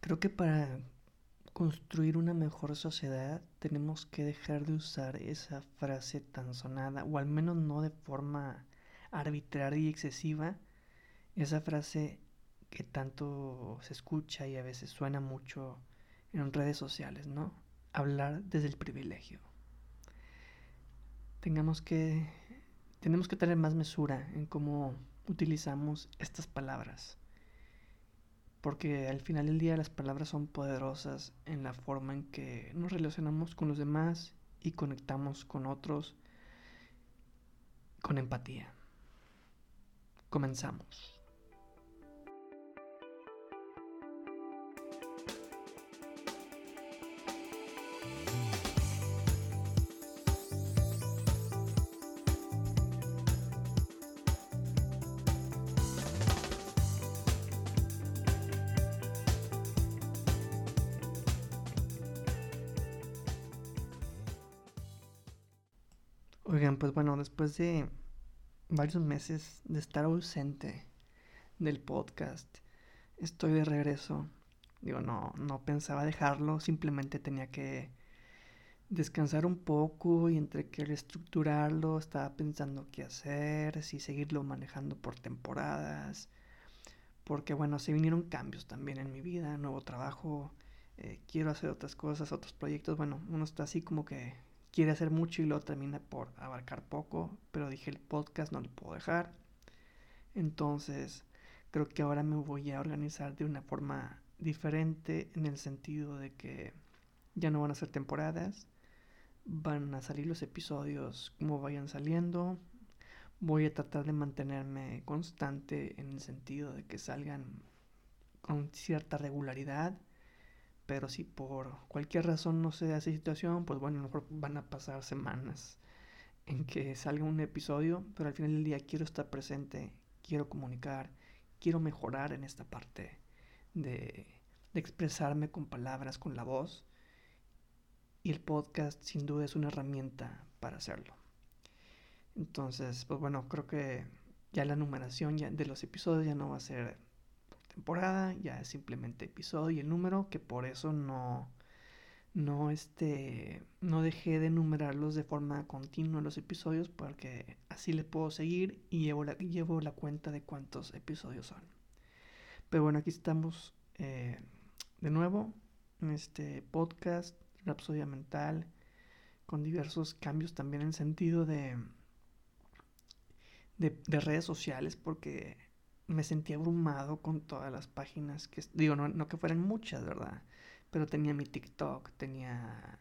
Creo que para construir una mejor sociedad tenemos que dejar de usar esa frase tan sonada, o al menos no de forma arbitraria y excesiva, esa frase que tanto se escucha y a veces suena mucho en redes sociales, ¿no? Hablar desde el privilegio. Tengamos que tenemos que tener más mesura en cómo utilizamos estas palabras porque al final del día las palabras son poderosas en la forma en que nos relacionamos con los demás y conectamos con otros con empatía. Comenzamos. Oigan, pues bueno, después de varios meses de estar ausente del podcast, estoy de regreso. Digo, no, no pensaba dejarlo, simplemente tenía que descansar un poco y entre que reestructurarlo, estaba pensando qué hacer, si seguirlo manejando por temporadas, porque bueno, se vinieron cambios también en mi vida, nuevo trabajo, eh, quiero hacer otras cosas, otros proyectos, bueno, uno está así como que quiere hacer mucho y lo termina por abarcar poco, pero dije el podcast no lo puedo dejar. Entonces, creo que ahora me voy a organizar de una forma diferente en el sentido de que ya no van a ser temporadas, van a salir los episodios como vayan saliendo. Voy a tratar de mantenerme constante en el sentido de que salgan con cierta regularidad pero si por cualquier razón no se da esa situación, pues bueno, a lo mejor van a pasar semanas en que salga un episodio, pero al final del día quiero estar presente, quiero comunicar, quiero mejorar en esta parte de, de expresarme con palabras, con la voz. Y el podcast sin duda es una herramienta para hacerlo. Entonces, pues bueno, creo que ya la numeración ya de los episodios ya no va a ser temporada, ya es simplemente episodio y el número, que por eso no, no, este, no dejé de numerarlos de forma continua los episodios, porque así le puedo seguir y llevo la, llevo la cuenta de cuántos episodios son. Pero bueno, aquí estamos eh, de nuevo en este podcast, Rapsodia Mental, con diversos cambios también en sentido de, de, de redes sociales, porque me sentí abrumado con todas las páginas que, digo, no, que fueran muchas, ¿verdad? Pero tenía mi TikTok, tenía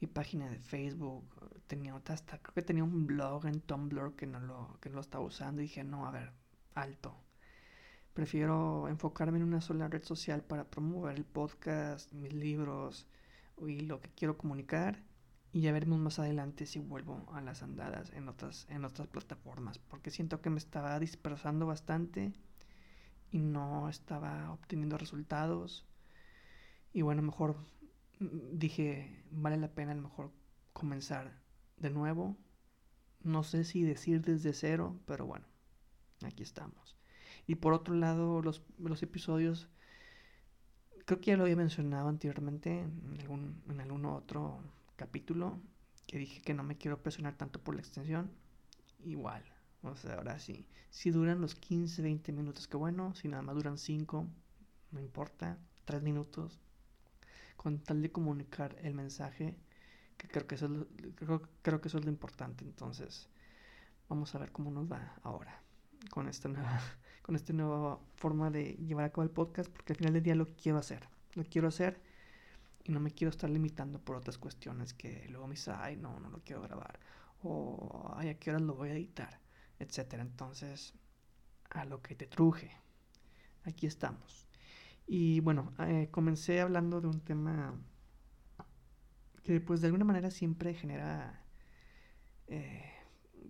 mi página de Facebook, tenía otra, hasta creo que tenía un blog en Tumblr que no lo, que lo estaba usando y dije, no, a ver, alto. Prefiero enfocarme en una sola red social para promover el podcast, mis libros y lo que quiero comunicar y ya veremos más adelante si vuelvo a las andadas en otras, en otras plataformas porque siento que me estaba dispersando bastante y no estaba obteniendo resultados. Y bueno, mejor mm, dije, vale la pena a mejor comenzar de nuevo. No sé si decir desde cero, pero bueno, aquí estamos. Y por otro lado, los, los episodios, creo que ya lo había mencionado anteriormente en algún, en algún otro capítulo, que dije que no me quiero presionar tanto por la extensión. Igual, o sea, ahora sí. Si duran los 15, 20 minutos, que bueno. Si nada más duran 5, no importa. 3 minutos. Con tal de comunicar el mensaje, que creo que eso es lo, creo, creo que eso es lo importante. Entonces, vamos a ver cómo nos va ahora con esta nueva, con esta nueva forma de llevar a cabo el podcast, porque al final del día lo quiero hacer. Lo quiero hacer y no me quiero estar limitando por otras cuestiones que luego me dice, ay, no, no lo quiero grabar. O, ay, ¿a qué horas lo voy a editar? Etcétera. Entonces, a lo que te truje. Aquí estamos. Y bueno, eh, comencé hablando de un tema que pues de alguna manera siempre genera, eh,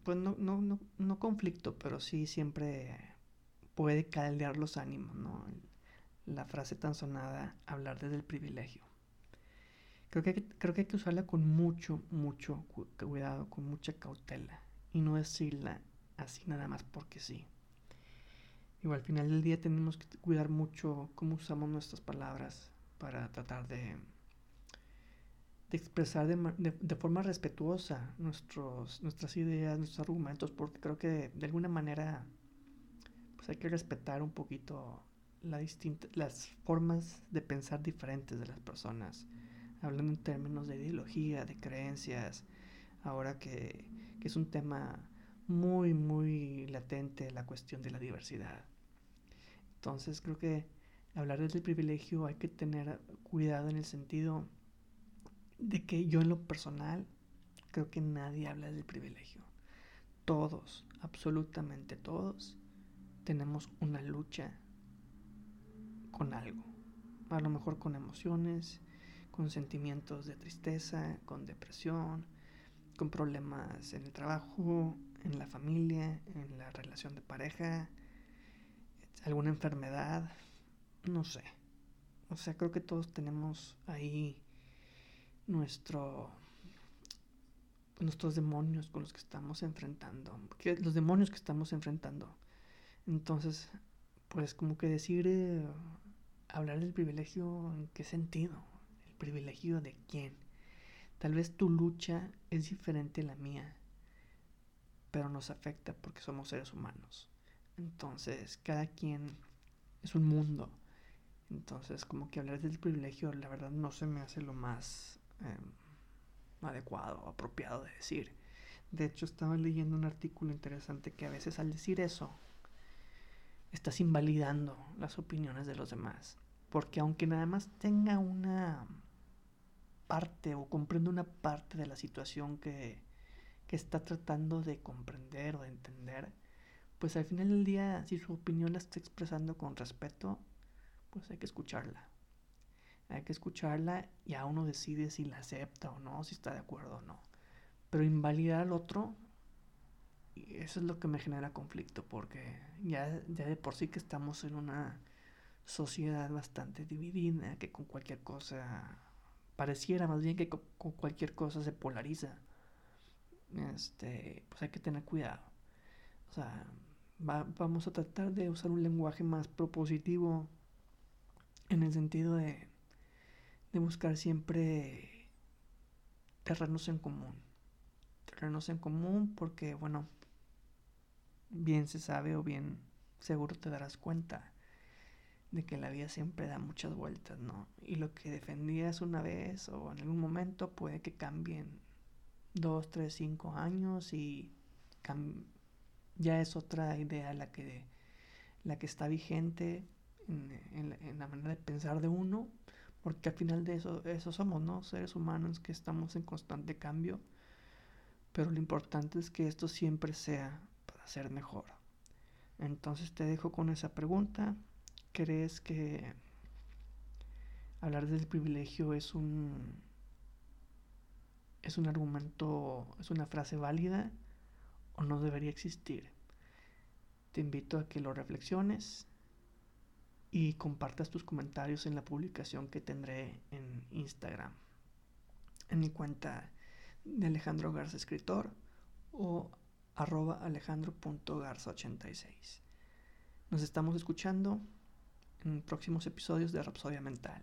pues no, no, no, no, conflicto, pero sí siempre puede caldear los ánimos, ¿no? La frase tan sonada, hablar desde el privilegio. Creo que, creo que hay que usarla con mucho, mucho cuidado, con mucha cautela y no decirla así nada más porque sí. Igual al final del día tenemos que cuidar mucho cómo usamos nuestras palabras para tratar de, de expresar de, forma respetuosa nuestros, nuestras ideas, nuestros argumentos, porque creo que de, alguna manera pues hay que respetar un poquito la las formas de pensar diferentes de las personas, hablando en términos de ideología, de creencias, ahora que, que es un tema muy, muy latente la cuestión de la diversidad. Entonces creo que hablar del privilegio hay que tener cuidado en el sentido de que yo en lo personal creo que nadie habla del privilegio. Todos, absolutamente todos, tenemos una lucha con algo. A lo mejor con emociones, con sentimientos de tristeza, con depresión, con problemas en el trabajo, en la familia, en la relación de pareja, alguna enfermedad, no sé. O sea, creo que todos tenemos ahí nuestro nuestros demonios con los que estamos enfrentando, los demonios que estamos enfrentando. Entonces, pues como que decir eh, hablar del privilegio en qué sentido? El privilegio de quién? Tal vez tu lucha es diferente a la mía, pero nos afecta porque somos seres humanos. Entonces, cada quien es un mundo. Entonces, como que hablar del privilegio, la verdad, no se me hace lo más eh, adecuado, apropiado de decir. De hecho, estaba leyendo un artículo interesante que a veces al decir eso, estás invalidando las opiniones de los demás. Porque aunque nada más tenga una parte o comprende una parte de la situación que, que está tratando de comprender o de entender, pues al final del día, si su opinión la está expresando con respeto, pues hay que escucharla. Hay que escucharla y a uno decide si la acepta o no, si está de acuerdo o no. Pero invalidar al otro, eso es lo que me genera conflicto, porque ya, ya de por sí que estamos en una sociedad bastante dividida, que con cualquier cosa, pareciera más bien que con, cualquier cosa se polariza. Este, pues hay que tener cuidado. O sea, vamos a tratar de usar un lenguaje más propositivo en el sentido de, de buscar siempre terrenos en común. Terrenos en común porque, bueno, bien se sabe o bien seguro te darás cuenta de que la vida siempre da muchas vueltas, ¿no? Y lo que defendías una vez o en algún momento puede que cambien dos, tres, cinco años y ya es otra idea la que, la que está vigente en, la manera de pensar de uno, porque al final de eso, eso somos, ¿no? Seres humanos que estamos en constante cambio, pero lo importante es que esto siempre sea para ser mejor. Entonces te dejo con esa pregunta. ¿Crees que hablar del privilegio es un es un argumento, es una frase válida o no debería existir? Te invito a que lo reflexiones y compartas tus comentarios en la publicación que tendré en Instagram, en mi cuenta de Alejandro Garza Escritor o arroba alejandro.garza86. Nos estamos escuchando en próximos episodios de Rapsodia Mental.